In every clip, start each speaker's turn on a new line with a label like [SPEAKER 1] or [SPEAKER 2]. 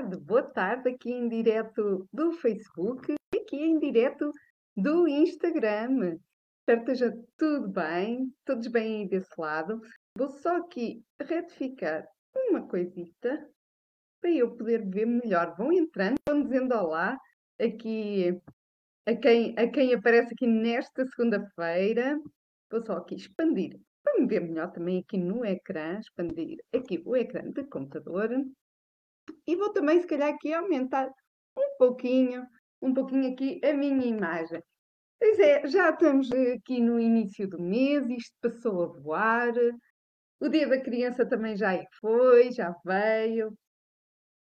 [SPEAKER 1] tarde, boa tarde, aqui em direto do Facebook e aqui em direto do Instagram. Espero que esteja tudo bem, todos bem aí desse lado. Vou só aqui retificar uma coisita para eu poder ver melhor. Vão entrando, vão dizendo olá aqui a quem, a quem aparece aqui nesta segunda-feira. Vou só aqui expandir para me ver melhor também aqui no ecrã, expandir aqui o ecrã de computador. E vou também, se calhar, aqui aumentar um pouquinho, um pouquinho aqui a minha imagem. Pois é, já estamos aqui no início do mês, isto passou a voar. O dia da criança também já foi, já veio.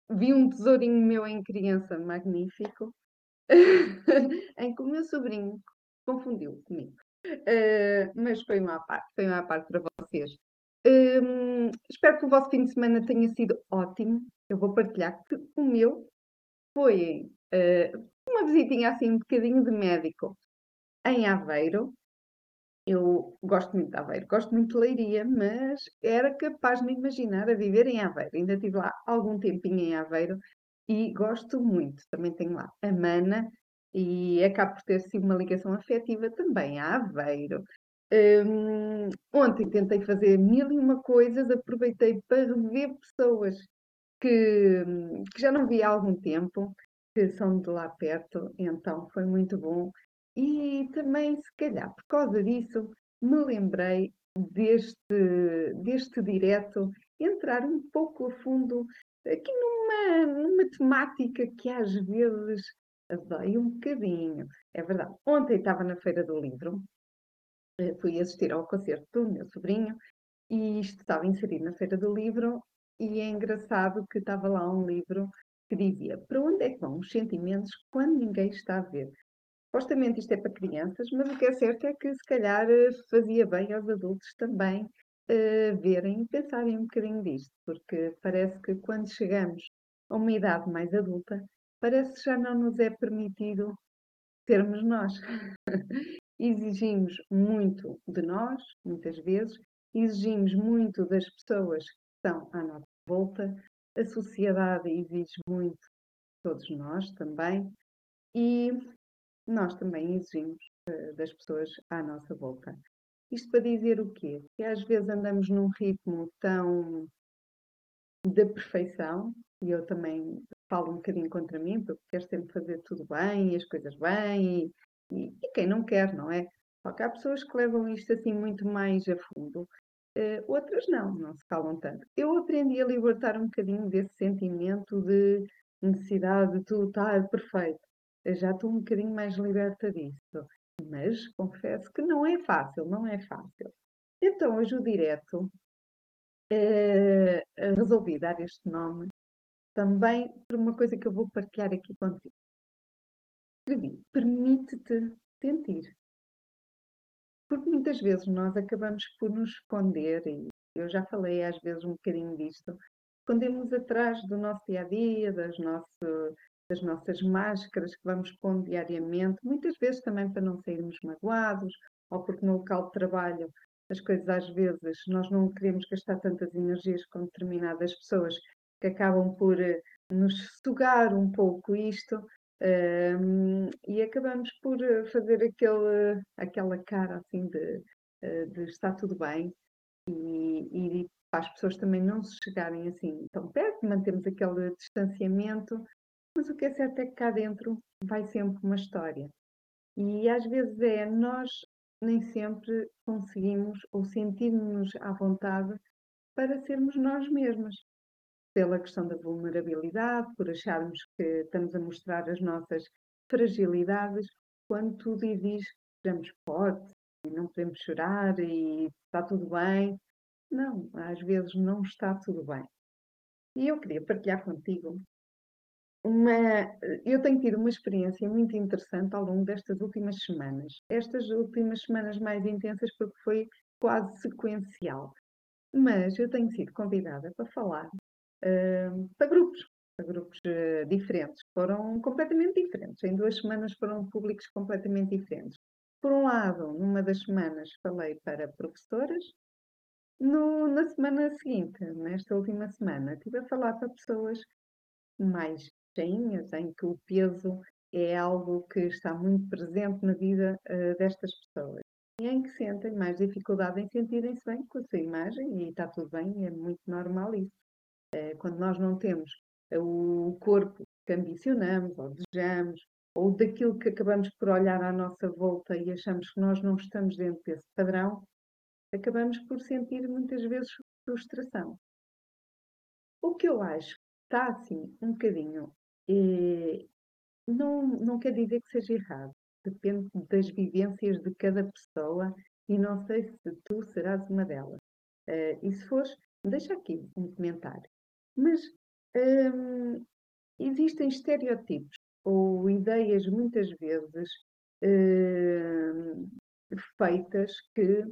[SPEAKER 1] Vi um tesourinho meu em criança magnífico, em que o meu sobrinho confundiu comigo. Uh, mas foi uma parte, foi uma parte para vocês. Um, espero que o vosso fim de semana tenha sido ótimo. Eu vou partilhar que o meu foi uh, uma visitinha assim um bocadinho de médico em Aveiro. Eu gosto muito de Aveiro, gosto muito de Leiria, mas era capaz de me imaginar a viver em Aveiro. Ainda estive lá algum tempinho em Aveiro e gosto muito. Também tenho lá a Mana e acabo por ter sido uma ligação afetiva também a Aveiro. Um, ontem tentei fazer mil e uma coisas, aproveitei para rever pessoas que, que já não vi há algum tempo, que são de lá perto, então foi muito bom. E também, se calhar, por causa disso, me lembrei deste, deste direto entrar um pouco a fundo aqui numa, numa temática que às vezes dói um bocadinho. É verdade. Ontem estava na Feira do Livro, eh, fui assistir ao concerto do meu sobrinho e isto estava inserido na Feira do Livro e é engraçado que estava lá um livro que dizia para onde é que vão os sentimentos quando ninguém está a ver? Supostamente isto é para crianças, mas o que é certo é que se calhar eh, fazia bem aos adultos também uh, verem e pensarem um bocadinho disto, porque parece que quando chegamos a uma idade mais adulta, parece que já não nos é permitido sermos nós. exigimos muito de nós, muitas vezes, exigimos muito das pessoas que estão à nossa volta, a sociedade exige muito todos nós também, e nós também exigimos uh, das pessoas à nossa volta. Isto para dizer o quê? Que às vezes andamos num ritmo tão da perfeição, e eu também falo um bocadinho contra mim, porque quero sempre fazer tudo bem, as coisas bem, e, e quem não quer, não é? Só que há pessoas que levam isto assim muito mais a fundo, uh, outras não, não se calam tanto. Eu aprendi a libertar um bocadinho desse sentimento de necessidade de tudo estar perfeito. Eu já estou um bocadinho mais liberta disso, mas confesso que não é fácil, não é fácil. Então, hoje o direto uh, resolvi dar este nome também por uma coisa que eu vou partilhar aqui contigo. Escrevi, permite-te sentir. Porque muitas vezes nós acabamos por nos esconder, e eu já falei às vezes um bocadinho disto, escondemos atrás do nosso dia a dia, das, nosso, das nossas máscaras que vamos pondo diariamente, muitas vezes também para não sairmos magoados, ou porque no local de trabalho as coisas às vezes nós não queremos gastar tantas energias com determinadas pessoas que acabam por eh, nos sugar um pouco isto um, e acabamos por eh, fazer aquele, aquela cara assim de, eh, de está tudo bem e, e para as pessoas também não se chegarem assim tão perto, mantemos aquele distanciamento, mas o que é certo é que cá dentro vai sempre uma história. E às vezes é, nós nem sempre conseguimos ou sentimos-nos à vontade para sermos nós mesmas pela questão da vulnerabilidade, por acharmos que estamos a mostrar as nossas fragilidades, quando tudo exige que sejamos fortes e não podemos chorar e está tudo bem. Não, às vezes não está tudo bem. E eu queria partilhar contigo uma. Eu tenho tido uma experiência muito interessante ao longo destas últimas semanas. Estas últimas semanas mais intensas, porque foi quase sequencial. Mas eu tenho sido convidada para falar para grupos, para grupos uh, diferentes. Foram completamente diferentes. Em duas semanas foram públicos completamente diferentes. Por um lado, numa das semanas falei para professoras, no, na semana seguinte, nesta última semana, estive a falar para pessoas mais cheinhas, em que o peso é algo que está muito presente na vida uh, destas pessoas. E em que sentem mais dificuldade em sentirem-se bem com a sua imagem, e está tudo bem, é muito normal isso. Uh, quando nós não temos o corpo que ambicionamos ou desejamos, ou daquilo que acabamos por olhar à nossa volta e achamos que nós não estamos dentro desse padrão, acabamos por sentir muitas vezes frustração. O que eu acho está assim um bocadinho, eh, não, não quer dizer que seja errado, depende das vivências de cada pessoa e não sei se tu serás uma delas. Uh, e se fores, deixa aqui um comentário. Mas um, existem estereotipos ou ideias muitas vezes uh, feitas que.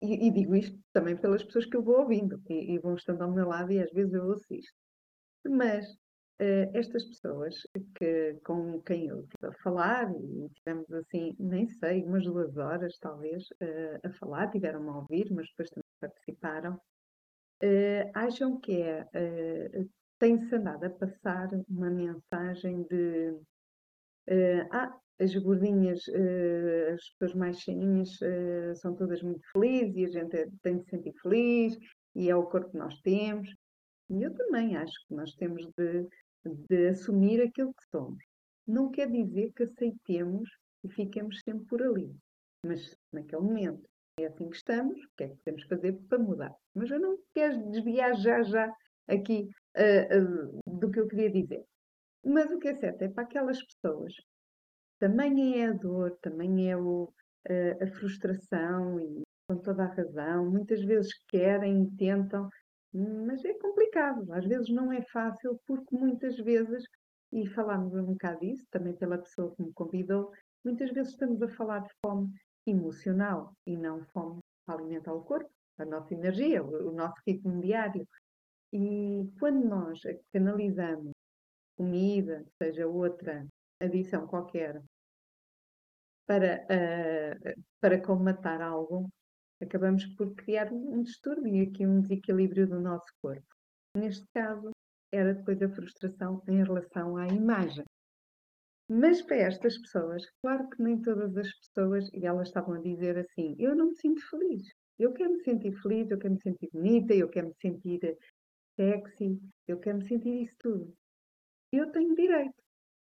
[SPEAKER 1] E, e, digo isto também pelas pessoas que eu vou ouvindo e, e, vão estando ao meu lado e às vezes eu assisto. Mas uh, estas pessoas que, com quem eu estive a falar, e tivemos assim, nem sei, umas duas horas talvez uh, a falar, tiveram-me a ouvir, mas depois também participaram, uh, acham que é tem-se andado a passar uma mensagem de uh, ah, as gordinhas, uh, as pessoas mais cheinhas uh, são todas muito felizes e a gente tem de se sentir feliz e é o corpo que nós temos. E eu também acho que nós temos de, de assumir aquilo que somos. Não quer dizer que aceitemos e fiquemos sempre por ali. Mas naquele momento é assim que estamos, o que é que podemos fazer para mudar? Mas eu não quero desviar já já aqui uh, uh, do que eu queria dizer. Mas o que é certo é para aquelas pessoas, também é a dor, também é o, uh, a frustração e com toda a razão, muitas vezes querem e tentam, mas é complicado, às vezes não é fácil, porque muitas vezes, e falámos um bocado disso, também pela pessoa que me convidou, muitas vezes estamos a falar de fome emocional e não fome para alimentar o corpo, a nossa energia, o nosso ritmo diário. E quando nós canalizamos comida, seja outra adição qualquer, para, uh, para colmatar algo, acabamos por criar um distúrbio e aqui um desequilíbrio do nosso corpo. Neste caso, era depois a frustração em relação à imagem. Mas para estas pessoas, claro que nem todas as pessoas, e elas estavam a dizer assim: eu não me sinto feliz. Eu quero me sentir feliz, eu quero me sentir bonita, eu quero me sentir sexy, eu quero me sentir isso tudo. Eu tenho direito.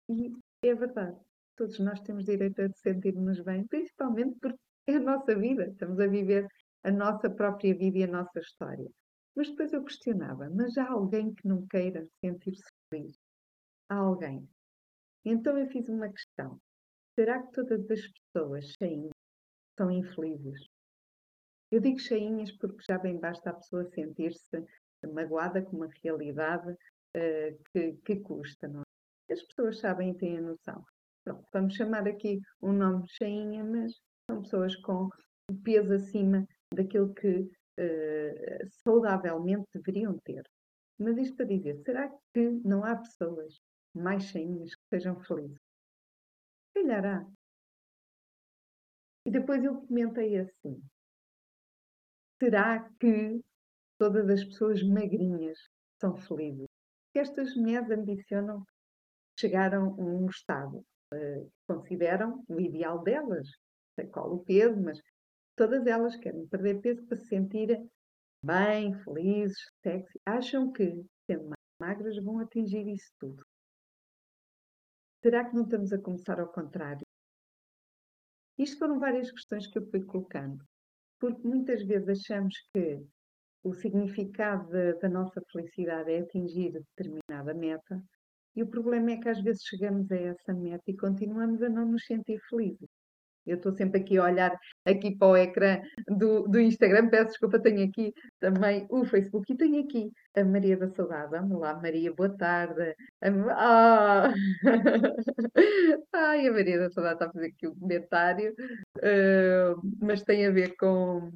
[SPEAKER 1] E é verdade. Todos nós temos direito a sentir-nos bem, principalmente porque é a nossa vida. Estamos a viver a nossa própria vida e a nossa história. Mas depois eu questionava, mas há alguém que não queira sentir-se feliz? Há alguém. Então eu fiz uma questão. Será que todas as pessoas cheinhas são infelizes? Eu digo cheinhas porque já bem basta a pessoa sentir-se magoada com uma realidade uh, que, que, custa. Não é? As pessoas sabem e têm a noção. Pronto, vamos chamar aqui um nome cheinha, mas são pessoas com peso acima daquilo que uh, saudavelmente deveriam ter. Mas isto para dizer, será que não há pessoas mais cheinhas sejam felizes? Calhar há. E depois eu comentei assim: será que todas as pessoas magrinhas são felizes. Estas mulheres ambicionam chegar a um estado uh, que consideram o ideal delas, sei qual o peso, mas todas elas querem perder peso para se sentirem bem, felizes, sexy. Acham que, sendo magras, vão atingir isso tudo. Será que não estamos a começar ao contrário? Isto foram várias questões que eu fui colocando, porque muitas vezes achamos que o significado da, nossa felicidade é atingir determinada meta, e o problema é que às vezes chegamos a essa meta e continuamos a não nos sentir felizes. Eu estou sempre aqui a olhar aqui para o ecrã do, do Instagram, peço desculpa, tenho aqui também o Facebook e tenho aqui a Maria da Saudade. Vamos lá, Maria, boa tarde. Ah! Ai, a Maria da Saudade está a fazer aqui um comentário, uh, mas tem a ver com,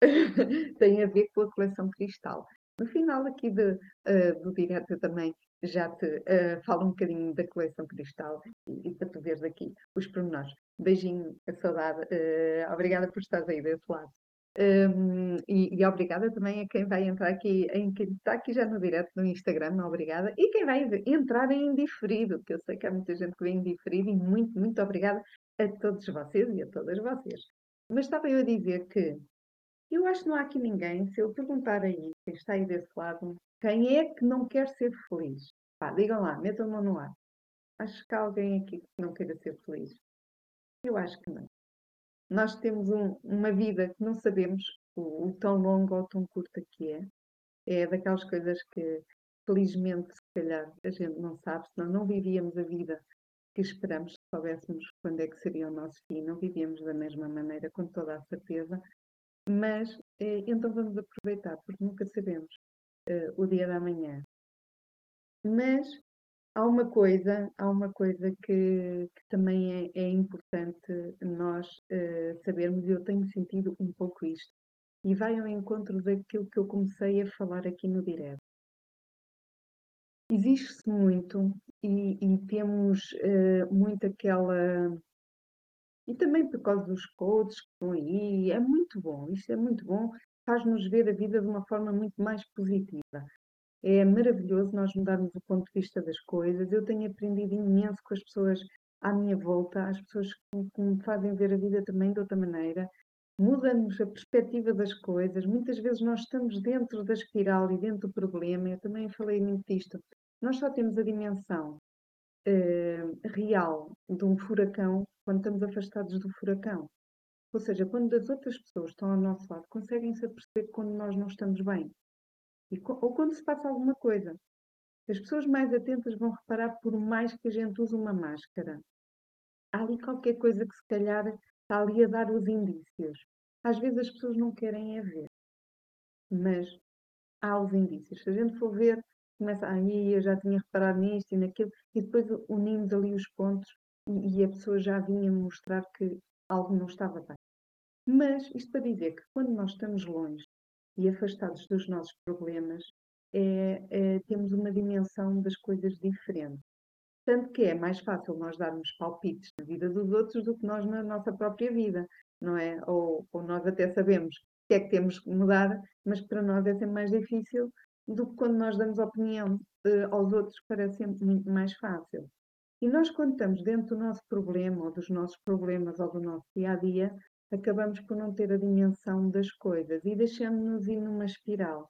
[SPEAKER 1] tem a ver com a coleção cristal. No final aqui de, uh, do direto eu também já te uh, falo um bocadinho da coleção cristal e, e, para tu veres aqui os pormenores. Beijinho, a saudade. Uh, obrigada por estares aí desse lado. Um, e, e, obrigada também a quem vai entrar aqui, em quem está aqui já no direto no Instagram, obrigada. E quem vai entrar em indiferido, que eu sei que há muita gente que vem indiferido, e muito, muito obrigada a todos vocês e a todas vocês. Mas estava eu a dizer que eu acho que não há aqui ninguém, se eu perguntar aí, quem está aí desse lado, quem é que não quer ser feliz? Pá, digam lá, metam a mão no ar. Acho que há alguém aqui que não queira ser feliz. Eu acho que não. Nós temos um, uma vida que não sabemos o, o, tão longa ou tão curta que é. É daquelas coisas que, felizmente, se calhar, a gente não sabe, senão não vivíamos a vida que esperamos se soubéssemos quando é que seria o nosso fim. Não vivíamos da mesma maneira, com toda a certeza. Mas, eh, então vamos aproveitar, porque nunca sabemos eh, o dia da manhã. Mas há uma coisa, há uma coisa que, que também é, é, importante nós uh, sabermos, e eu tenho sentido um pouco isto, e vai ao encontro daquilo que eu comecei a falar aqui no direto. Existe-se muito e, e temos uh, muito aquela. E também por causa dos codes que estão aí, é muito bom, isto é muito bom, faz-nos ver a vida de uma forma muito mais positiva. É maravilhoso nós mudarmos o ponto de vista das coisas. Eu tenho aprendido imenso com as pessoas à minha volta, as pessoas que, me fazem ver a vida também de outra maneira. Muda-nos a perspectiva das coisas. Muitas vezes nós estamos dentro da espiral e dentro do problema. Eu também falei muito disto. Nós só temos a dimensão real de um furacão quando estamos afastados do furacão. Ou seja, quando as outras pessoas estão ao nosso lado, conseguem-se perceber quando nós não estamos bem. E, ou quando se passa alguma coisa. As pessoas mais atentas vão reparar, por mais que a gente use uma máscara, há ali qualquer coisa que se calhar está ali a dar os indícios. Às vezes as pessoas não querem é ver, mas há os indícios. Se a gente for ver, começa, aí eu já tinha reparado nisto e naquilo, e depois unimos ali os pontos e, e a pessoa já vinha mostrar que algo não estava bem. Mas isto para dizer que quando nós estamos longe e afastados dos nossos problemas, é, é, temos uma dimensão das coisas diferente. Tanto que é mais fácil nós darmos palpites na vida dos outros do que nós na nossa própria vida, não é? Ou, ou nós até sabemos o que é que temos que mudar, mas para nós é sempre mais difícil do que quando nós damos opinião eh, aos outros, parece sempre muito mais fácil. E nós, quando estamos dentro do nosso problema, ou dos nossos problemas, ou do nosso dia a dia, acabamos por não ter a dimensão das coisas e deixamos-nos ir numa espiral.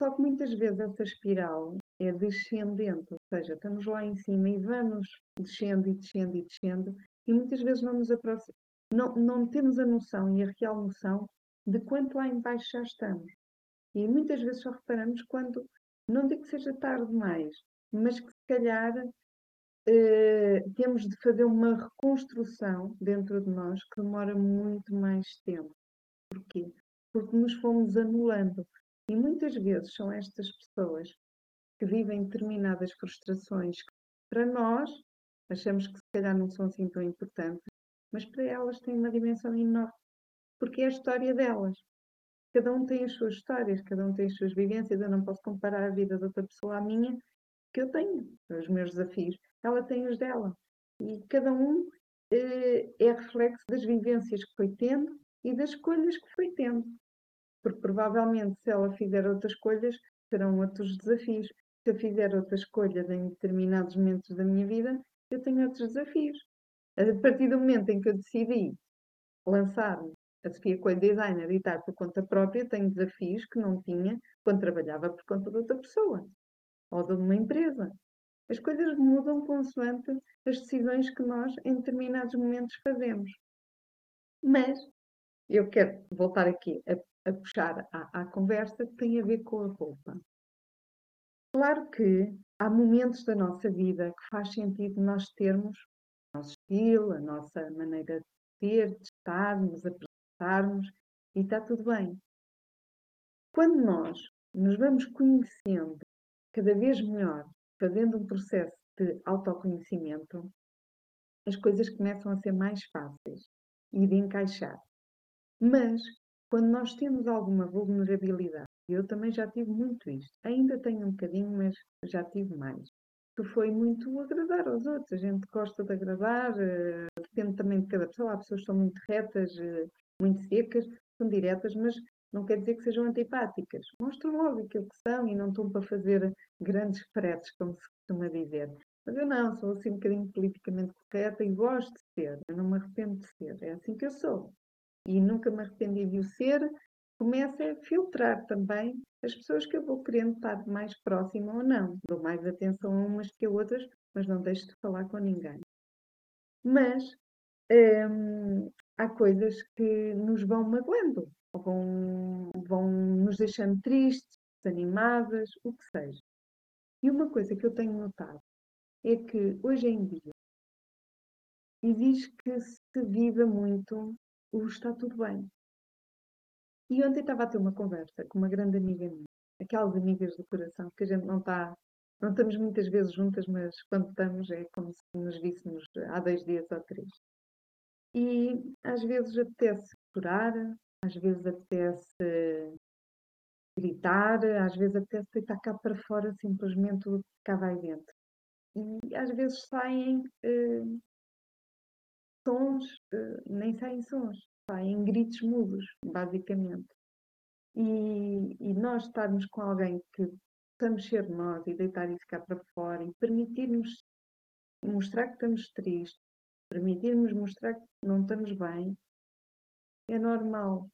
[SPEAKER 1] Só que muitas vezes essa espiral é descendente, ou seja, estamos lá em cima e vamos descendo e descendo e descendo, e muitas vezes não nos aproximamos, não, não temos a noção e a real noção de quanto lá embaixo já estamos. E muitas vezes só reparamos quando, não digo que seja tarde demais, mas que se calhar eh, temos de fazer uma reconstrução dentro de nós que demora muito mais tempo. Porquê? Porque nos fomos anulando. E muitas vezes são estas pessoas que vivem determinadas frustrações que, para nós, achamos que se calhar não são assim tão importantes, mas para elas têm uma dimensão enorme, porque é a história delas. Cada um tem as suas histórias, cada um tem as suas vivências. Eu não posso comparar a vida de outra pessoa à minha, que eu tenho, os meus desafios ela tem os dela. E cada um eh, é reflexo das vivências que foi tendo e das escolhas que foi tendo. Porque provavelmente, se ela fizer outras escolhas, serão outros desafios. Se eu fizer outras escolhas em determinados momentos da minha vida, eu tenho outros desafios. A partir do momento em que eu decidi lançar-me a Sofia Coelho Designer e estar por conta própria, tenho desafios que não tinha quando trabalhava por conta de outra pessoa ou de uma empresa. As coisas mudam consoante as decisões que nós, em determinados momentos, fazemos. Mas eu quero voltar aqui a, a puxar à, à conversa que tem a ver com a roupa. Claro que há momentos da nossa vida que faz sentido nós termos o nosso estilo, a nossa maneira de ser, de estar, de nos apresentarmos, e está tudo bem. Quando nós nos vamos conhecendo cada vez melhor fazendo um processo de autoconhecimento, as coisas começam a ser mais fáceis e de encaixar. Mas, quando nós temos alguma vulnerabilidade, eu também já tive muito isto, ainda tenho um bocadinho, mas já tive mais, que foi muito agradar aos outros. A gente gosta de agradar, uh, depende também de cada pessoa. Há pessoas que são muito retas, uh, muito secas, são diretas, mas não quer dizer que sejam antipáticas. Mostram logo aquilo que são e não estão para fazer grandes fretes, como se costuma dizer. Mas eu não, sou assim um bocadinho politicamente correta e gosto de ser, eu não me arrependo de ser, é assim que eu sou. E nunca me arrependi de o ser. Começo a filtrar também as pessoas que eu vou querendo estar mais próxima ou não. Dou mais atenção a umas que a outras, mas não deixo de falar com ninguém. Mas hum, há coisas que nos vão magoando, ou vão, vão nos deixando tristes, desanimadas, o que seja. E uma coisa que eu tenho notado é que hoje em dia exige que se viva muito o está tudo bem. E ontem estava a ter uma conversa com uma grande amiga minha, aquelas amigas do coração, que a gente não está, não estamos muitas vezes juntas, mas quando estamos é como se nos víssemos há dois dias ou três. E às vezes apetece chorar, às vezes apetece gritar, às vezes apetece deitar cá para fora simplesmente cá vai dentro e às vezes saem uh, sons, uh, nem saem sons, saem gritos mudos, basicamente. E, e, nós estarmos com alguém que estamos ser nós e deitar isso cá para fora e permitir-nos mostrar que estamos tristes, permitir-nos mostrar que não estamos bem, é normal.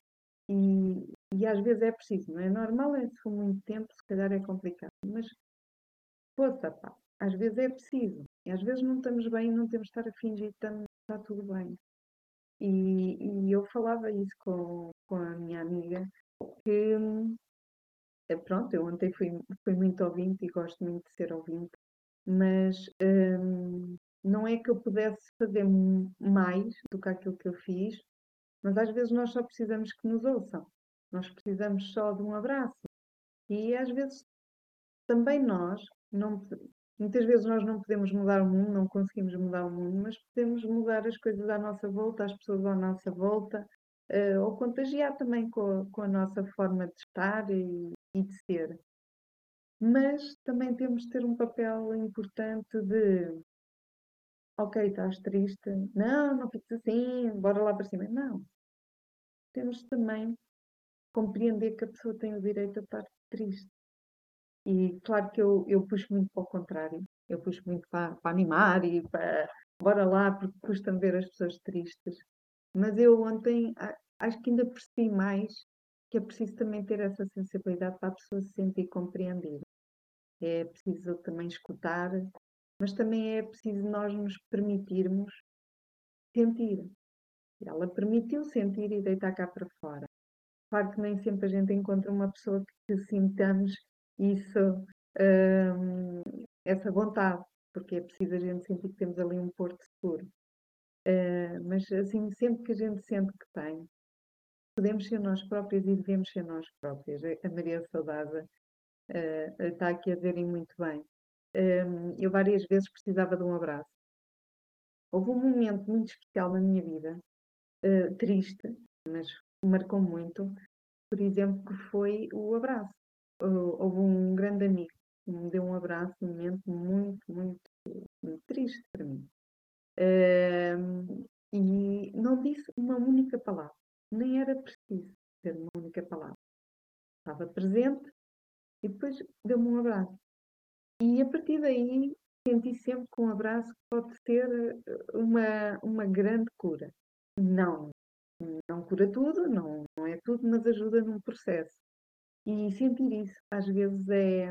[SPEAKER 1] E, e às vezes é preciso, não é normal, é se for muito tempo, se calhar é complicado, mas força, pá, às vezes é preciso. E às vezes não estamos bem e não temos de estar a fingir que está tudo bem. E, e, eu falava isso com, com a minha amiga, que eh, pronto, eu ontem fui, fui muito ouvinte e gosto muito de ser ouvinte, mas hum, não é que eu pudesse fazer mais do que aquilo que eu fiz, mas às vezes nós só precisamos que nos ouçam, nós precisamos só de um abraço. E às vezes também nós não, Muitas vezes nós não podemos mudar o mundo, não conseguimos mudar o mundo, mas podemos mudar as coisas à nossa volta, as pessoas à nossa volta, uh, ou contagiar também com a, com a, nossa forma de estar e, e de ser. Mas também temos de ter um papel importante de ok, estás triste, não, não fiques assim, bora lá para cima. Não. Temos também compreender que a pessoa tem o direito a estar triste. E claro que eu, eu puxo muito para o contrário, eu puxo muito para, para animar e para bora lá, porque custa-me ver as pessoas tristes. Mas eu ontem acho que ainda percebi mais que é preciso também ter essa sensibilidade para a pessoa se sentir compreendida. É preciso também escutar, mas também é preciso nós nos permitirmos sentir. Ela permitiu sentir e deitar cá para fora. Claro que nem sempre a gente encontra uma pessoa que, sintamos isso, um, essa vontade, porque é preciso a gente sentir que temos ali um porto seguro. Uh, mas assim, sempre que a gente sente que tem, podemos ser nós próprios e devemos ser nós próprias. A Maria Saudada uh, está aqui a dizerem muito bem. Um, eu várias vezes precisava de um abraço. Houve um momento muito especial na minha vida, uh, triste, mas marcou muito, por exemplo, que foi o abraço houve um grande amigo que me deu um abraço num momento muito, muito, muito triste para mim. e não disse uma única palavra, nem era preciso ter uma única palavra. Estava presente e depois deu-me um abraço. E a partir daí senti sempre que um abraço pode ser uma, uma grande cura. Não, não cura tudo, não, não é tudo, mas ajuda num processo. E sentir isso, às vezes, é.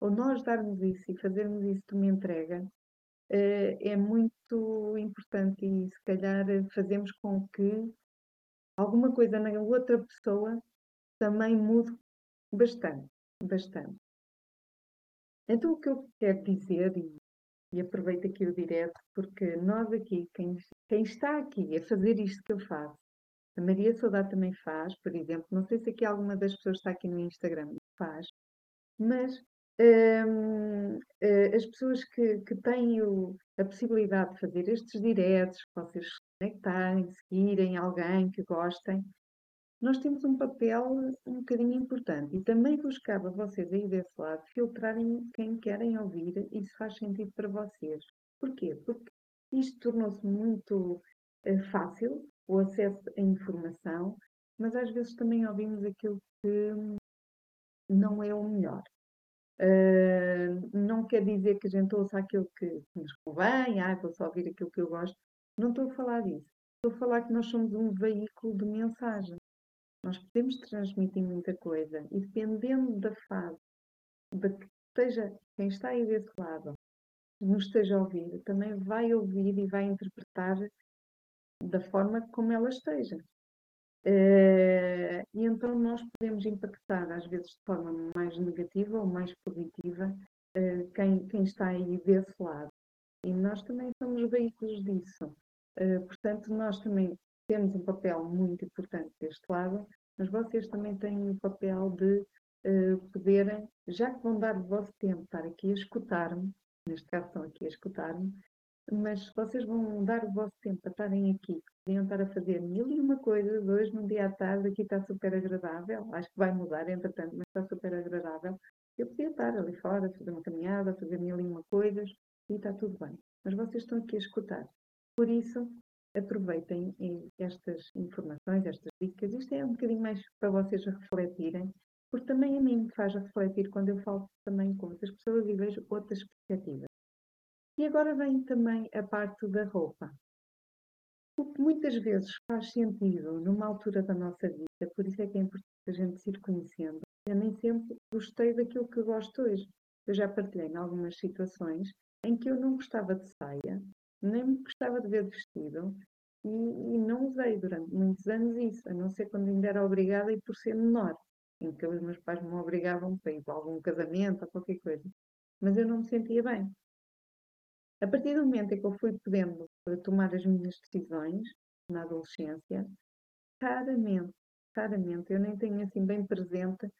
[SPEAKER 1] Ou nós darmos isso e fazermos isso de uma entrega, eh, é muito importante e, se calhar, fazemos com que alguma coisa na outra pessoa também mude bastante. Bastante. Então, o que eu quero dizer, e, e aproveito aqui o direto, porque nós aqui, quem, quem está aqui a fazer isto que eu faço, a Maria Saudade também faz, por exemplo. Não sei se aqui alguma das pessoas está aqui no Instagram faz, mas hum, eh, as pessoas que, que têm o, a possibilidade de fazer estes diretos, vocês se conectarem, seguirem alguém que gostem, nós temos um papel um bocadinho importante. E também vos cabe a vocês aí desse lado filtrarem quem querem ouvir e se faz sentido para vocês. Porquê? Porque isto tornou-se muito uh, fácil o acesso à informação mas às vezes também ouvimos aquilo que não é o melhor. Uh, não quer dizer que a gente ouça aquilo que nos convém, ah, vou só ouvir aquilo que eu gosto. Não estou a falar disso. Estou a falar que nós somos um veículo de mensagem. Nós podemos transmitir muita coisa e dependendo da fase de que esteja quem está aí desse lado nos esteja a ouvir, também vai ouvir e vai interpretar da forma como ela esteja. Uh, e então nós podemos impactar, às vezes de forma mais negativa ou mais positiva, uh, quem, quem está aí desse lado. E nós também somos veículos disso. Uh, portanto, nós também temos um papel muito importante deste lado, mas vocês também têm o papel de poderem, já que vão dar o vosso tempo estar aqui a escutar-me, neste caso estão aqui a escutar-me, mas vocês vão dar o vosso tempo para estarem aqui, podiam estar a fazer mil e uma coisas, hoje, num dia à tarde, aqui está super agradável, acho que vai mudar, entretanto, mas está super agradável. Eu podia estar ali fora, fazer uma caminhada, fazer mil e uma coisas, e está tudo bem. Mas vocês estão aqui a escutar. Por isso, aproveitem estas informações, estas dicas. Isto é um bocadinho mais para vocês refletirem, porque também a mim me faz refletir quando eu falo também com outras pessoas e vejo outras perspectivas. E agora vem também a parte da roupa. O que muitas vezes faz sentido numa altura da nossa vida, por isso é que é importante a gente se ir conhecendo. Eu nem sempre gostei daquilo que gosto hoje. Eu já partilhei em algumas situações em que eu não gostava de saia, nem me gostava de ver vestido e, e, não usei durante muitos anos isso, a não ser quando ainda era obrigada e por ser menor, em que os meus pais me obrigavam para ir para algum casamento ou qualquer coisa. Mas eu não me sentia bem. A partir do momento em que eu fui podendo tomar as minhas decisões na adolescência, raramente, raramente, eu nem tenho assim bem presente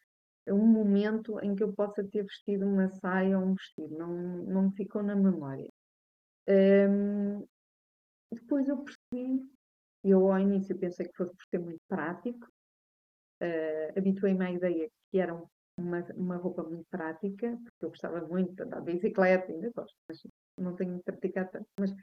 [SPEAKER 1] um momento em que eu possa ter vestido uma saia ou um vestido, não, não me ficou na memória. Um, depois eu percebi, eu ao início pensei que fosse por ser muito prático, uh, habituei-me à ideia que era uma, uma roupa muito prática, porque eu gostava muito de andar de bicicleta, ainda gosto, mas não tenho praticado tanto, mas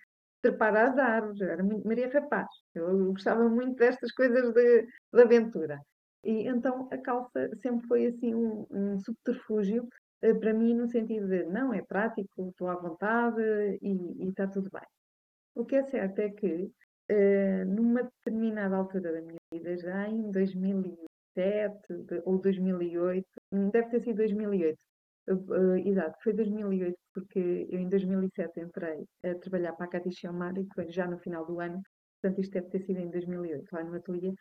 [SPEAKER 1] trepar às árvores, era muito Maria Rapaz, eu gostava muito destas coisas de, de aventura. E então a calça sempre foi assim um, um subterfúgio uh, para mim no sentido de não, é prático, estou à vontade e, está tudo bem. O que é certo é que uh, numa determinada altura da minha vida, já em 2007 ou 2008, deve ter sido 2008, Uh, exato, foi 2008, porque eu em 2007 entrei a trabalhar para a Cati Chiomari, que foi já no final do ano, portanto isto deve ter sido em 2008, lá no ateliê.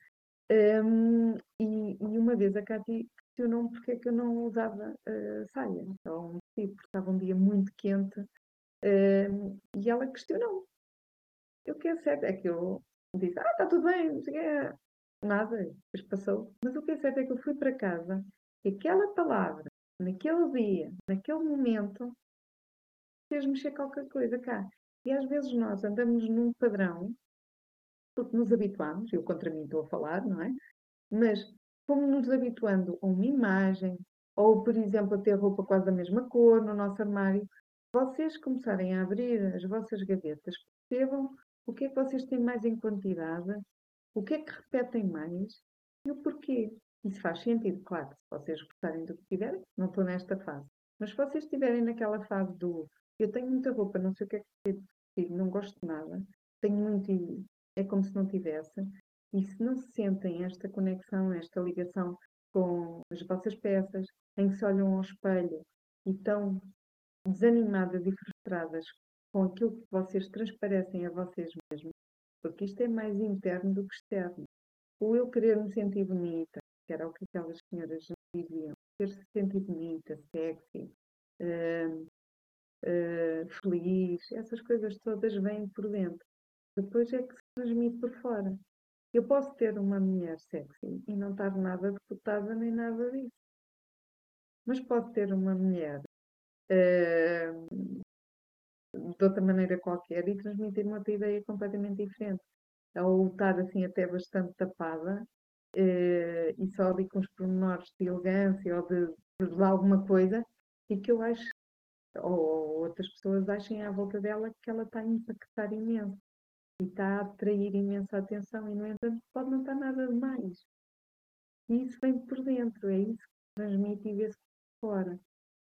[SPEAKER 1] Um, e, e, uma vez a Cati questionou-me porque é que eu não usava uh, saia, vestido, porque estava um dia muito quente, um, e ela questionou-me. O que é certo é que eu disse, ah, está tudo bem, nada, depois passou. Mas o que é certo é que eu fui para casa e aquela palavra naquele dia, naquele momento, fez mexer qualquer coisa cá. E às vezes nós andamos num padrão, porque nos habituamos, eu contra mim estou a falar, não é? Mas como nos habituando a uma imagem, ou por exemplo a ter roupa quase da mesma cor no nosso armário, vocês começarem a abrir as vossas gavetas, percebam o que é que vocês têm mais em quantidade, o que é que repetem mais e o porquê. Isso faz sentido, claro, se vocês gostarem do que tiverem, não estou nesta fase. Mas se vocês estiverem naquela fase do eu tenho muita roupa, não sei o que é que vestir, não gosto de nada, tenho muito e é como se não tivesse, e se não se sentem esta conexão, esta ligação com as vossas peças, em que se olham ao espelho e estão desanimadas e frustradas com aquilo que vocês transparecem a vocês mesmos, porque isto é mais interno do que externo. O eu querer me sentir bonita, que era o que aquelas senhoras diziam, ter-se sentido bonita, sexy, uh, uh, feliz, essas coisas todas vêm por dentro. Depois é que se transmite por fora. Eu posso ter uma mulher sexy e não estar nada deputada nem nada disso. Mas posso ter uma mulher uh, de outra maneira qualquer e transmitir uma outra ideia completamente diferente. Ou estar assim até bastante tapada uh, e só ali com os pormenores de elegância ou de, de, alguma coisa, e que eu acho, ou outras pessoas achem à volta dela que ela está a impactar imenso e está a atrair imensa atenção, e no entanto pode não estar nada demais. E isso vem por dentro, é isso que transmite e vê-se por fora.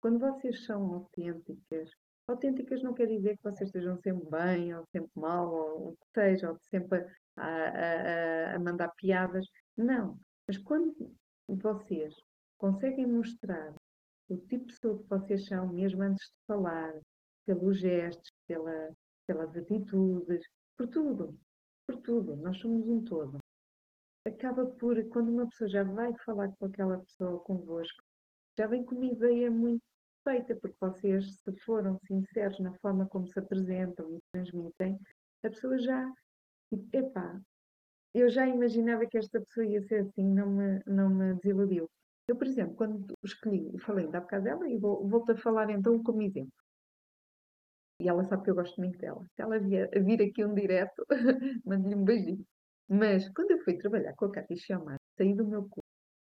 [SPEAKER 1] Quando vocês são autênticas, autênticas não quer dizer que vocês estejam sempre bem, ou sempre mal, ou o que seja, ou sempre a, a, a mandar piadas. Não. Mas quando vocês conseguem mostrar o tipo de pessoa que vocês são, mesmo antes de falar, pelos gestos, pela, pelas atitudes, por tudo, por tudo, nós somos um todo. Acaba por, quando uma pessoa já vai falar com aquela pessoa convosco, já vem com uma ideia muito feita, porque vocês, se foram sinceros na forma como se apresentam e transmitem, a pessoa já, epá, eu já imaginava que esta pessoa ia ser assim, não me, não me desiludiu. Eu, por exemplo, quando escolhi, falei há bocado dela e vou, volto a falar então como exemplo. E ela sabe que eu gosto muito dela. Se ela vier, vir aqui um direto, mando-lhe um beijinho. Mas quando eu fui trabalhar com a Cátia Chamar, saí do meu curso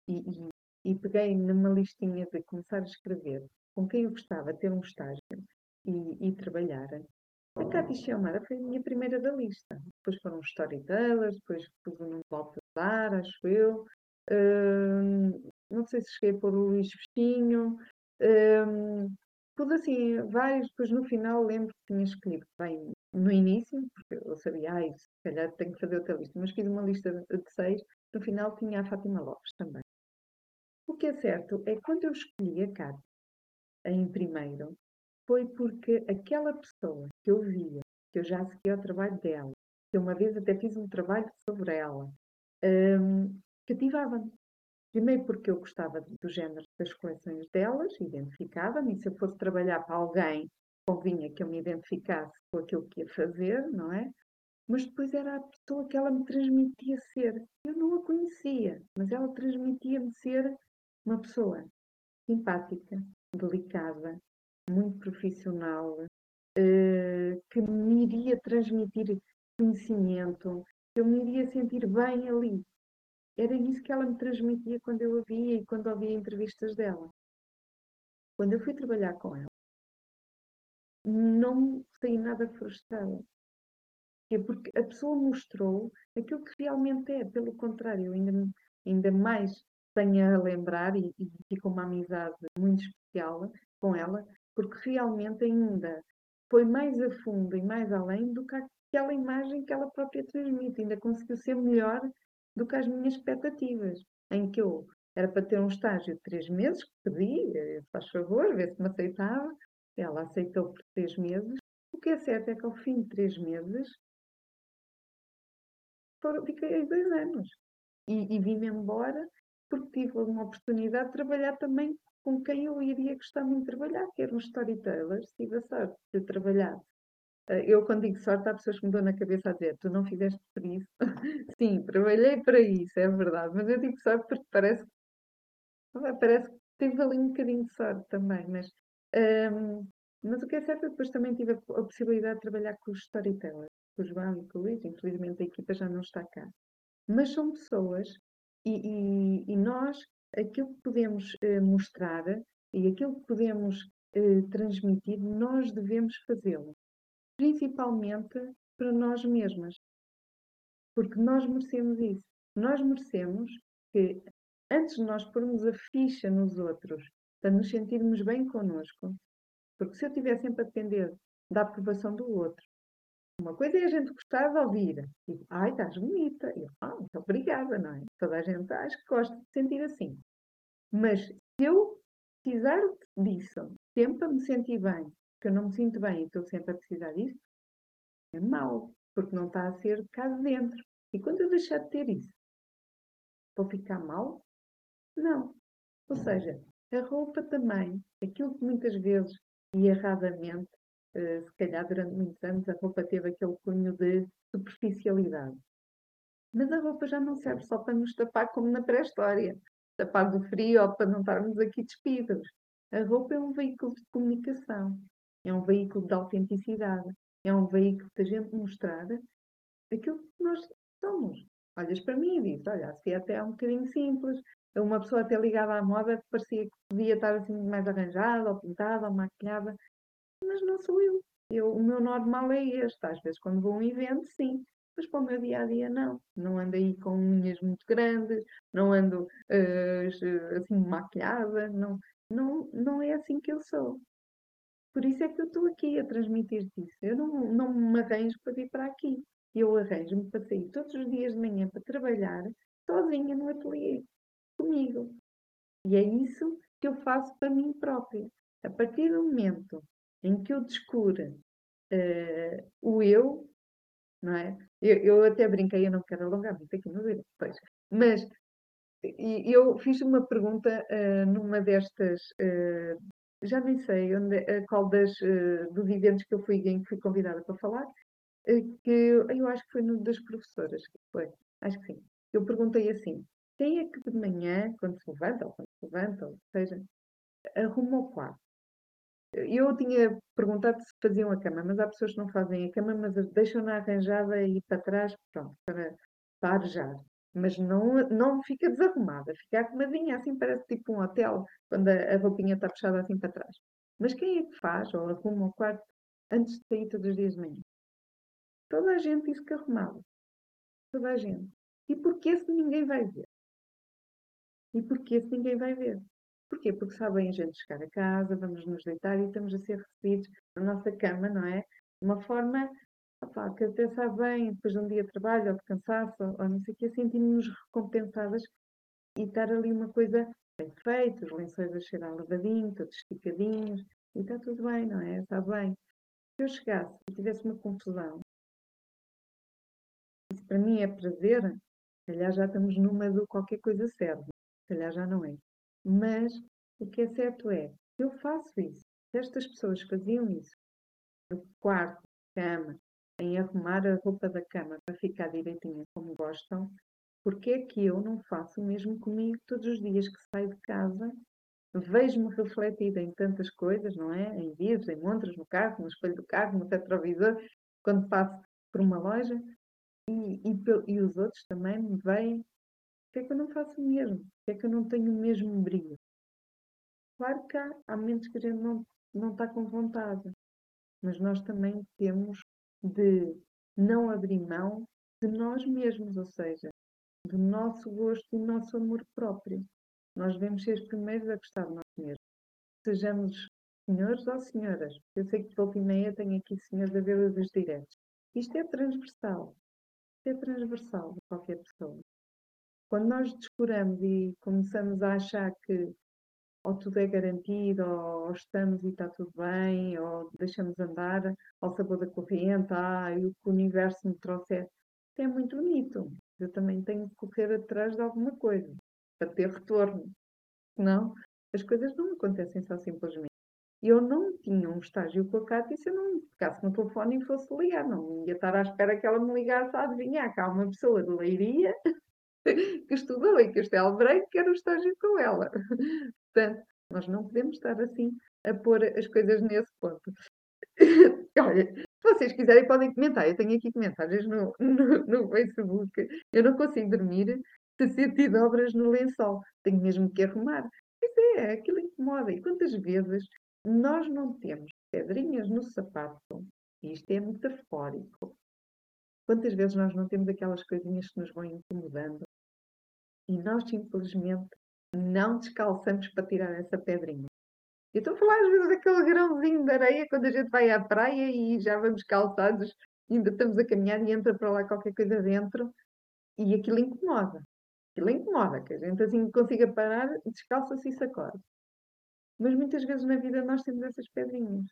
[SPEAKER 1] e, e, e, peguei numa listinha de começar a escrever com quem eu gostava de ter um estágio e, e trabalhar, a Cátia Chamara foi a minha primeira da lista. Depois foram os storytellers, depois pus o nome de acho eu. Uh, não sei se cheguei a pôr o Luís Festinho. Uh, tudo assim, vários, depois no final lembro que tinha escolhido bem no início, porque eu sabia, ai, se calhar tenho que fazer outra lista, mas fiz uma lista de seis, no final tinha a Fátima Lopes também. O que é certo é que quando eu escolhi a Cátia em primeiro, foi porque aquela pessoa que eu via, que eu já seguia o trabalho dela, que uma vez até fiz um trabalho sobre ela, um, cativava-me. Primeiro porque eu gostava do género das coleções delas, identificava-me, e se eu fosse trabalhar para alguém, convinha que eu me identificasse com aquilo que ia fazer, não é? Mas depois era a pessoa que ela me transmitia ser. Eu não a conhecia, mas ela transmitia-me ser uma pessoa simpática, delicada, muito profissional, eh, que me iria transmitir conhecimento, que eu me iria sentir bem ali. Era isso que ela me transmitia quando eu a via e quando ouvia entrevistas dela. Quando eu fui trabalhar com ela, não saí nada frustrada. É porque a pessoa mostrou aquilo que realmente é, pelo contrário, ainda, ainda mais tenho a lembrar e, e fica uma amizade muito especial com ela, porque realmente ainda foi mais a fundo e mais além do que aquela imagem que ela própria transmite, ainda conseguiu ser melhor do que as minhas expectativas, em que eu era para ter um estágio de três meses, que pedi, eh, faz favor, ver se me aceitava. Ela aceitou por três meses. O que é certo é que ao fim de três meses foram, fiquei dois anos. E, e vim-me embora porque tive uma oportunidade de trabalhar também com quem eu iria gostar muito de trabalhar, que eram storytellers. Tive a sorte de trabalhar eh, eu, quando digo sorte, há pessoas que me dão na cabeça a dizer: Tu não fizeste por isso. Sim, trabalhei para isso, é verdade. Mas eu digo sorte porque parece, parece que tive ali um bocadinho de sorte também. Mas, um, mas o que é certo é que depois também tive a, a possibilidade de trabalhar com os storytellers, com o João e com o Luís. Infelizmente a equipa já não está cá. Mas são pessoas e, e, e nós, aquilo que podemos uh, mostrar e aquilo que podemos uh, transmitir, nós devemos fazê-lo principalmente para nós mesmas. Porque nós merecemos isso. Nós merecemos que, antes de nós pormos a ficha nos outros, para nos sentirmos bem connosco, porque se eu estiver sempre a depender da aprovação do outro, uma coisa é a gente gostar de ouvir. E, Ai, estás bonita. Eu, ah, muito obrigada, não é? Toda a gente acho que gosta de sentir assim. Mas se eu precisar disso, sempre a me sentir bem, que eu não me sinto bem e estou sempre a precisar disso, é mau, porque não está a ser cá de dentro. E quando eu deixar de ter isso, vou ficar mal? Não. Ou seja, a roupa também, aquilo que muitas vezes e erradamente, se calhar durante muitos anos, a roupa teve aquele cunho de superficialidade. Mas a roupa já não serve só para nos tapar como na pré-história tapar do frio ou para não estarmos aqui despidos. A roupa é um veículo de comunicação é um veículo de autenticidade, é um veículo de a gente mostrar aquilo que nós somos. Olhas para mim e dizes, olha, Sofia até é um bocadinho simples, uma pessoa até ligada à moda parecia que podia estar assim mais arranjada, ou pintada, ou maquilhada, mas não sou eu. eu. O meu normal é este. Às vezes, quando vou a um evento, sim, mas para o meu dia a dia não. Não ando aí com unhas muito grandes, não ando uh, assim maquilhada, não, não, não é assim que eu sou. Por isso é que eu estou aqui a transmitir-te isso. Eu não, não me arranjo para vir para aqui. Eu arranjo-me para sair todos os dias de manhã para trabalhar sozinha no ateliê, comigo. E é isso que eu faço para mim própria. A partir do momento em que eu descubro uh, o eu, não é? Eu, eu, até brinquei, eu não quero alongar muito aqui no vídeo, pois. Mas eu fiz uma pergunta uh, numa destas, uh, já nem sei onde, qual das, dos eventos que eu fui em que fui convidada para falar, que eu acho que foi no das professoras, foi, acho que sim. Eu perguntei assim, quem é que de manhã, quando se levanta, ou quando se levanta, ou seja, arruma o quarto? Eu tinha perguntado se faziam a cama, mas há pessoas que não fazem a cama, mas deixam-na arranjada e para trás, pronto, para, para arejar. Mas não, não fica desarrumada, fica arrumadinha, assim parece tipo um hotel, quando a, a roupinha está puxada assim para trás. Mas quem é que faz ou arruma o quarto antes de sair todos os dias de manhã? Toda a gente disse que arrumava. Toda a gente. E porquê se ninguém vai ver? E porquê se ninguém vai ver? Porquê? Porque sabem a gente chegar a casa, vamos nos deitar e estamos a ser recebidos na nossa cama, não é? De uma forma opa, que até sabe bem, depois de um dia de trabalho ou de cansaço, ou não sei o que, sentimos-nos recompensadas e estar ali uma coisa bem feita, os lençóis a cheirar lavadinho, todos esticadinhos, e está tudo bem, não é? Está bem. Se eu chegasse e tivesse uma confusão, isso para mim é prazer, calhar já estamos numa do qualquer coisa serve, calhar já não é. Mas o que é certo é, eu faço isso, se estas pessoas faziam isso no quarto, cama, em arrumar a roupa da cama para ficar direitinha como gostam, porque é que eu não faço o mesmo comigo todos os dias que saio de casa? Vejo-me refletida em tantas coisas, não é? Em vídeos, em montras, no carro, no espelho do carro, no retrovisor, quando passo por uma loja, e, e, e os outros também me veem que é que eu não faço o mesmo? Porque é que eu não tenho o mesmo brilho? Claro que há, há momentos que a gente não, não está com vontade, mas nós também temos de não abrir mão de nós mesmos, ou seja, do nosso gosto e do nosso amor próprio. Nós devemos ser os primeiros a gostar de nós mesmos. Sejamos senhores ou senhoras. Eu sei que de volta e meia tenho aqui senhores a ver os diretos. Isto é transversal. Isto é transversal de qualquer pessoa. Quando nós descuramos e começamos a achar que ou tudo é garantido, ou estamos e está tudo bem, ou deixamos andar ao sabor da corrente, ah, e o que o universo me trouxer, é muito bonito. Eu também tenho que correr atrás de alguma coisa para ter retorno. Senão, as coisas não acontecem só simplesmente. Eu não tinha um estágio com a Cátia se eu não ficasse no telefone e fosse ligar. Não ia estar à espera que ela me ligasse a adivinhar que há uma pessoa de Leiria que estudou em Castelo Branco, que era o estágio com ela. Portanto, nós não podemos estar assim a pôr as coisas nesse ponto. Olha, se vocês quiserem podem comentar. Eu tenho aqui comentários no, no, no Facebook. Eu não consigo dormir se sentir dobras no lençol. Tenho mesmo que arrumar. Isso é, aquilo incomoda. E quantas vezes nós não temos pedrinhas no sapato, isto é metafórico, quantas vezes nós não temos aquelas coisinhas que nos vão incomodando e nós simplesmente não descalçamos para tirar essa pedrinha. Eu estou a falar às vezes daquele grãozinho de areia quando a gente vai à praia e já vamos calçados, ainda estamos a caminhar e entra para lá qualquer coisa dentro e aquilo incomoda. Aquilo incomoda, que a gente assim consiga parar, descalça-se e sacode. Mas muitas vezes na vida nós temos essas pedrinhas.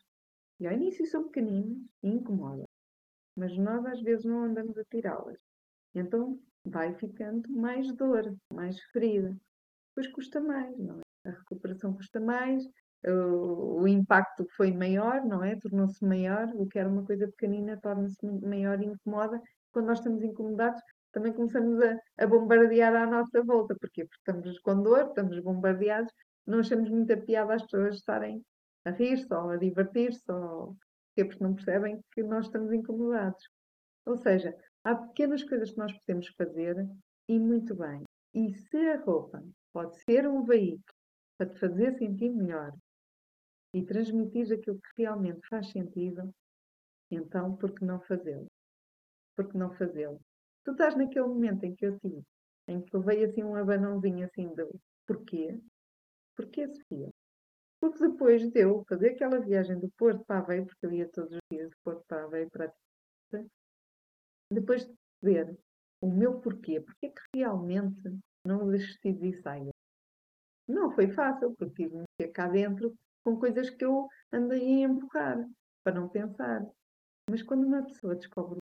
[SPEAKER 1] E ao início são pequeninas e incomodam. Mas nós às vezes não andamos a tirá-las. Então vai ficando mais dor, mais ferida. Depois custa mais, não é? A recuperação custa mais, o, impacto foi maior, não é? Tornou-se maior, o que era uma coisa pequenina torna-se maior e incomoda. Quando nós estamos incomodados, também começamos a, a, bombardear à nossa volta. Porquê? Porque estamos com dor, estamos bombardeados, não achamos muita piada as pessoas estarem a rir-se ou a divertir-se, ou porque não percebem que nós estamos incomodados. Ou seja, Há pequenas coisas que nós podemos fazer e muito bem. E se a roupa pode ser um veículo para te fazer sentir melhor e transmitir aquilo que realmente faz sentido, então por que não fazê-lo? por que não fazê-lo? Tu estás naquele momento em que eu tive, em que eu veio assim um abanãozinho assim do porquê? Porquê, Sofia? Porque depois de eu fazer aquela viagem do Porto para Aveiro, porque eu ia todos os dias do Porto para Aveiro para depois de ver o meu porquê, porque é que realmente não vestidos e saia. Não foi fácil, porque tive me meter cá dentro com coisas que eu andei a empurrar, para não pensar. Mas quando uma pessoa descobre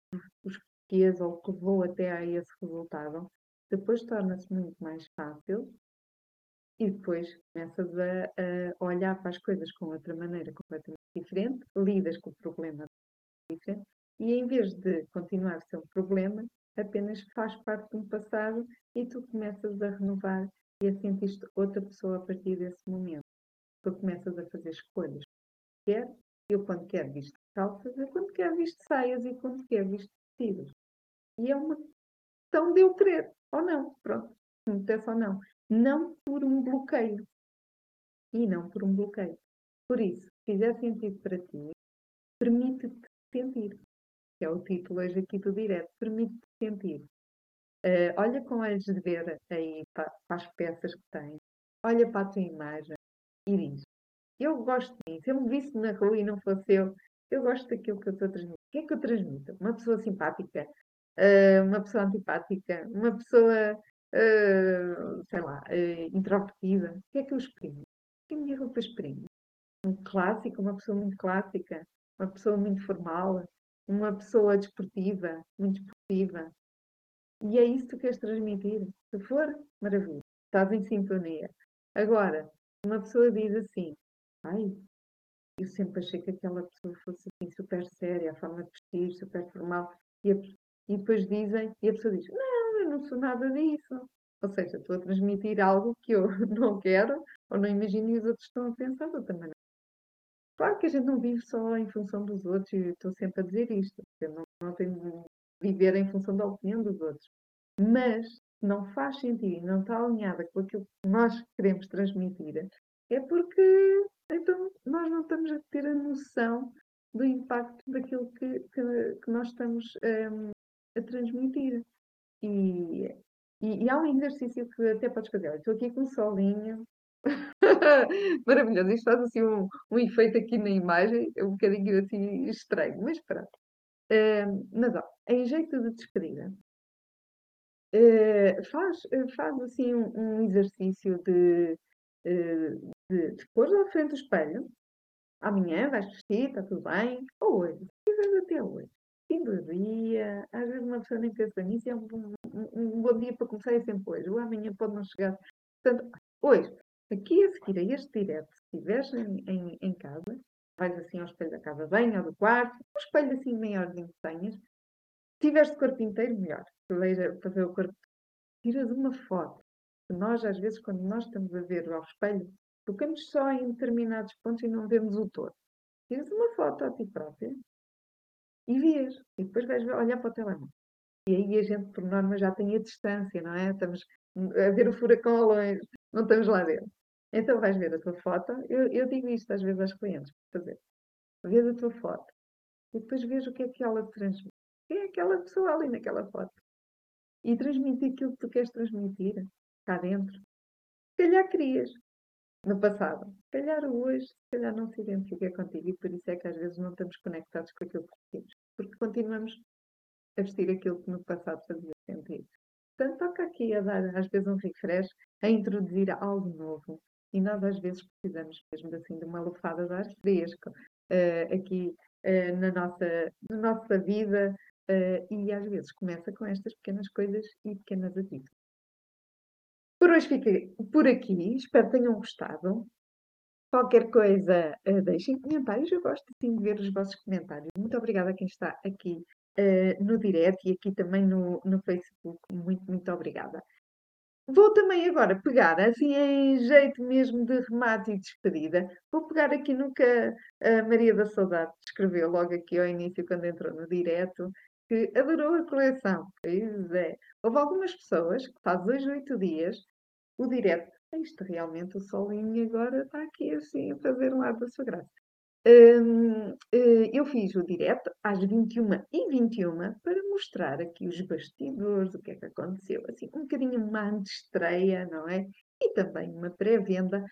[SPEAKER 1] os porquês ou o que levou até a esse resultado, depois torna-se muito mais fácil e depois começas a, a, olhar para as coisas com outra maneira completamente diferente, lidas com o problema diferente e em vez de continuar a ser um problema, apenas faz parte de um passado e tu começas a renovar e a sentir-te outra pessoa a partir desse momento. Tu começas a fazer escolhas. Quer, eu quando quero visto calças, eu quando quero visto saias e quando quero visto vestidos. E é uma questão de eu querer, ou não, pronto, se me ou não. Não por um bloqueio. E não por um bloqueio. Por isso, se fizer sentido para ti, permite-te sentir que é o título hoje aqui do direto, permite-te sentir. Uh, olha com olhos de ver aí para, para, as peças que tens, olha para a tua imagem e diz: Eu gosto disso. Eu me visse na rua e não fosse eu, eu gosto daquilo que eu estou a transmitir. O que é que eu transmito? Uma pessoa simpática, uh, uma pessoa antipática, uma pessoa, uh, sei lá, introvertida. O que é que eu exprimo? O que a minha roupa exprime? Um clássico, uma pessoa muito clássica, uma pessoa muito formal, uma pessoa desportiva, muito desportiva. E é isso que tu queres transmitir. Se for, maravilha, estás em sintonia. Agora, uma pessoa diz assim, ai, eu sempre achei que aquela pessoa fosse assim, super séria, a forma de vestir, super formal, e, a, e depois dizem, e a pessoa diz, não, eu não sou nada disso. Ou seja, estou a transmitir algo que eu não quero, ou não imagino e os outros estão a pensar de outra maneira. Claro que a gente não vive só em função dos outros, e estou sempre a dizer isto, eu não, não tenho de viver em função da opinião dos outros. Mas se não faz sentido e não está alinhada com aquilo que nós queremos transmitir, é porque então nós não estamos a ter a noção do impacto daquilo que, que, que nós estamos um, a transmitir. E, e, e, há um exercício que até podes fazer. Estou aqui com um solinho, Maravilhoso. Isto faz assim um, um efeito aqui na imagem, é um bocadinho assim estranho, mas pronto. Uh, mas ó, em jeito de despedida, uh, faz, faz assim um, um exercício de, uh, de, de pôr à frente do espelho. Amanhã vais vestir, está tudo bem. Ou hoje, se até hoje. Fim do dia, às vezes uma pessoa nem pensa nisso, é um, um, um bom dia para começar é sempre hoje. O amanhã pode não chegar. Portanto, hoje, Aqui a seguir a este direto, se estiveres em, em, em, casa, vais assim ao espelho da casa bem ou do quarto, um espelho assim maiorzinho que tenhas. Se tiveres de corpo inteiro, melhor. Fazer o corpo. Tiras uma foto. Nós, às vezes, quando nós estamos a ver ao espelho, tocamos só em determinados pontos e não vemos o todo. Tiras uma foto a ti própria e vês. E depois vais olhar para o telemóvel. E aí a gente, por norma, já tem a distância, não é? Estamos a ver o furacão ao longe, não estamos lá dentro. Então vais ver a tua foto. Eu, eu digo isto às vezes aos clientes, fazer. Vês a tua foto e depois vês o que é que ela te transmite. Quem é aquela pessoa ali naquela foto? E transmite aquilo que tu queres transmitir cá dentro. Se calhar querias no passado. Se calhar hoje, se calhar não se identifica contigo e por isso é que às vezes não estamos conectados com aquilo que queremos. Porque continuamos a vestir aquilo que no passado fazia sentido. Portanto, toca aqui a dar às vezes um refresh, a introduzir algo novo, e nós às vezes precisamos mesmo assim de uma lufada de ar fresco uh, aqui uh, na, nossa, na nossa vida uh, e às vezes começa com estas pequenas coisas e pequenas atitudes. Por hoje fiquei por aqui, espero que tenham gostado. Qualquer coisa, deixem comentários, eu gosto assim, de ver os vossos comentários. Muito obrigada a quem está aqui no direct e aqui também no, no Facebook. Muito, muito obrigada. Vou também agora pegar, assim em jeito mesmo de remate e despedida, vou pegar aqui no que a Maria da Saudade escreveu logo aqui ao início, quando entrou no direto, que adorou a coleção. Pois é. Houve algumas pessoas que faz dois, oito dias o direto. Isto realmente, o solinho agora está aqui assim a fazer um ar da sua graça. Um, eu fiz o direto às 21h21 para mostrar aqui os bastidores, o que é que aconteceu, assim, um bocadinho uma antestreia, não é? E também uma pré-venda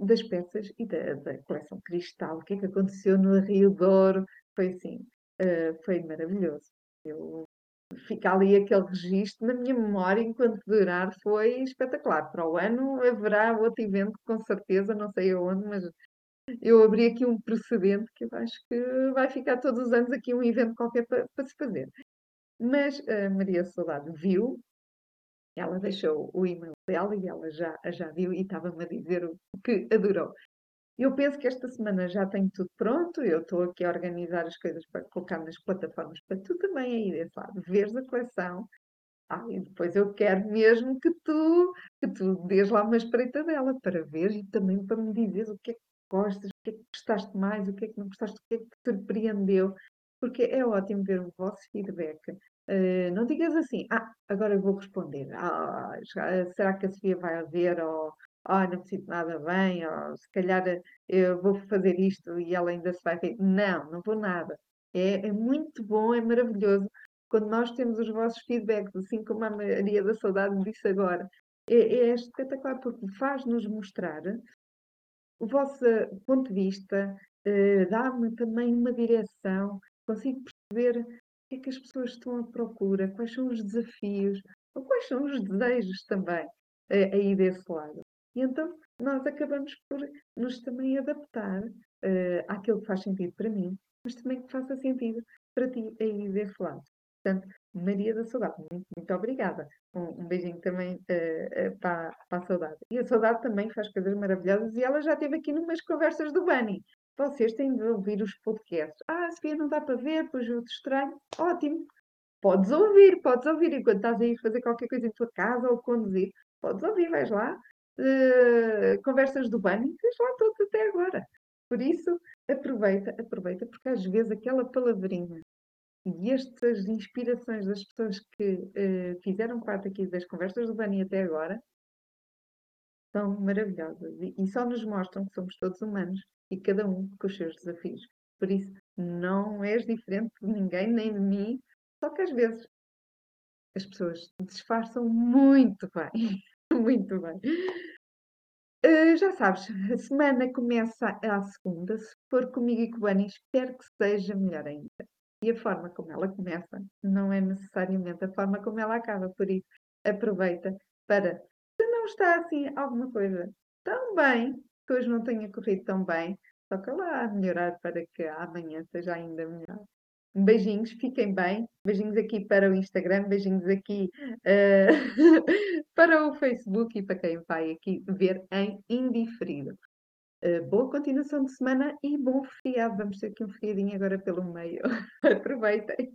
[SPEAKER 1] das peças e da, da, coleção Cristal, o que é que aconteceu no Rio Douro, foi assim, uh, foi maravilhoso. Eu, fica ali aquele registro na minha memória enquanto durar, foi espetacular. Para o ano haverá outro evento, com certeza, não sei aonde, mas eu abri aqui um precedente que eu acho que vai ficar todos os anos aqui um evento qualquer para, para se fazer. Mas a Maria Saudade viu, ela deixou o e-mail dela e ela já, já viu e estava-me a dizer o que adorou. Eu penso que esta semana já tenho tudo pronto, eu estou aqui a organizar as coisas para colocar nas plataformas para tu também aí desse lado, veres a coleção. Ah, e depois eu quero mesmo que tu, que tu dês lá uma espreita dela para ver e também para me dizeres o que é que gostas, o que é que gostaste mais, o que é que não gostaste, o que é que te surpreendeu, porque é ótimo ver o vosso feedback. Uh, não digas assim, ah, agora eu vou responder, ah, será que a Sofia vai ver, ou ah, não me sinto nada bem, ou se calhar eu vou fazer isto e ela ainda se vai ver. Não, não vou nada. É, é muito bom, é maravilhoso quando nós temos os vossos feedbacks, assim como a Maria da Saudade disse agora. É, é espetacular porque faz-nos mostrar o vosso ponto de vista, uh, dá-me também uma direção, consigo perceber o que é que as pessoas estão à procura, quais são os desafios, ou quais são os desejos também uh, aí desse lado. E então nós acabamos por nos também adaptar uh, àquilo que faz sentido para mim, mas também que faça sentido para ti aí desse lado. Portanto, Maria da Saudade, muito, muito obrigada. Um, um beijinho também uh, uh, para, para, a Saudade. E a Saudade também faz coisas maravilhosas e ela já esteve aqui numas conversas do Bunny. Vocês têm de ouvir os podcasts. Ah, Sofia, não dá para ver, pois eu te estranho. Ótimo. Podes ouvir, podes ouvir. Enquanto estás aí a fazer qualquer coisa em tua casa ou conduzir, podes ouvir, vais lá. Uh, conversas do Bunny, tens lá todos até agora. Por isso, aproveita, aproveita, porque às vezes aquela palavrinha e estas inspirações das pessoas que uh, fizeram parte aqui das conversas do Bani até agora são maravilhosas e, e, só nos mostram que somos todos humanos e cada um com os seus desafios. Por isso, não és diferente de ninguém, nem de mim, só que às vezes as pessoas disfarçam muito bem. muito bem. Uh, já sabes, a semana começa à segunda. Se for comigo e com o Bani, espero que seja melhor ainda. E a forma como ela começa não é necessariamente a forma como ela acaba. Por isso, aproveita para, se não está assim alguma coisa tão bem, que hoje não tenha corrido tão bem, toca lá a melhorar para que amanhã seja ainda melhor. Beijinhos, fiquem bem. Beijinhos aqui para o Instagram, beijinhos aqui uh, para o Facebook e para quem vai aqui ver em indiferido. Uh, boa continuação de semana e bom feriado. Vamos ter aqui um feriadinho agora pelo meio. Aproveitem!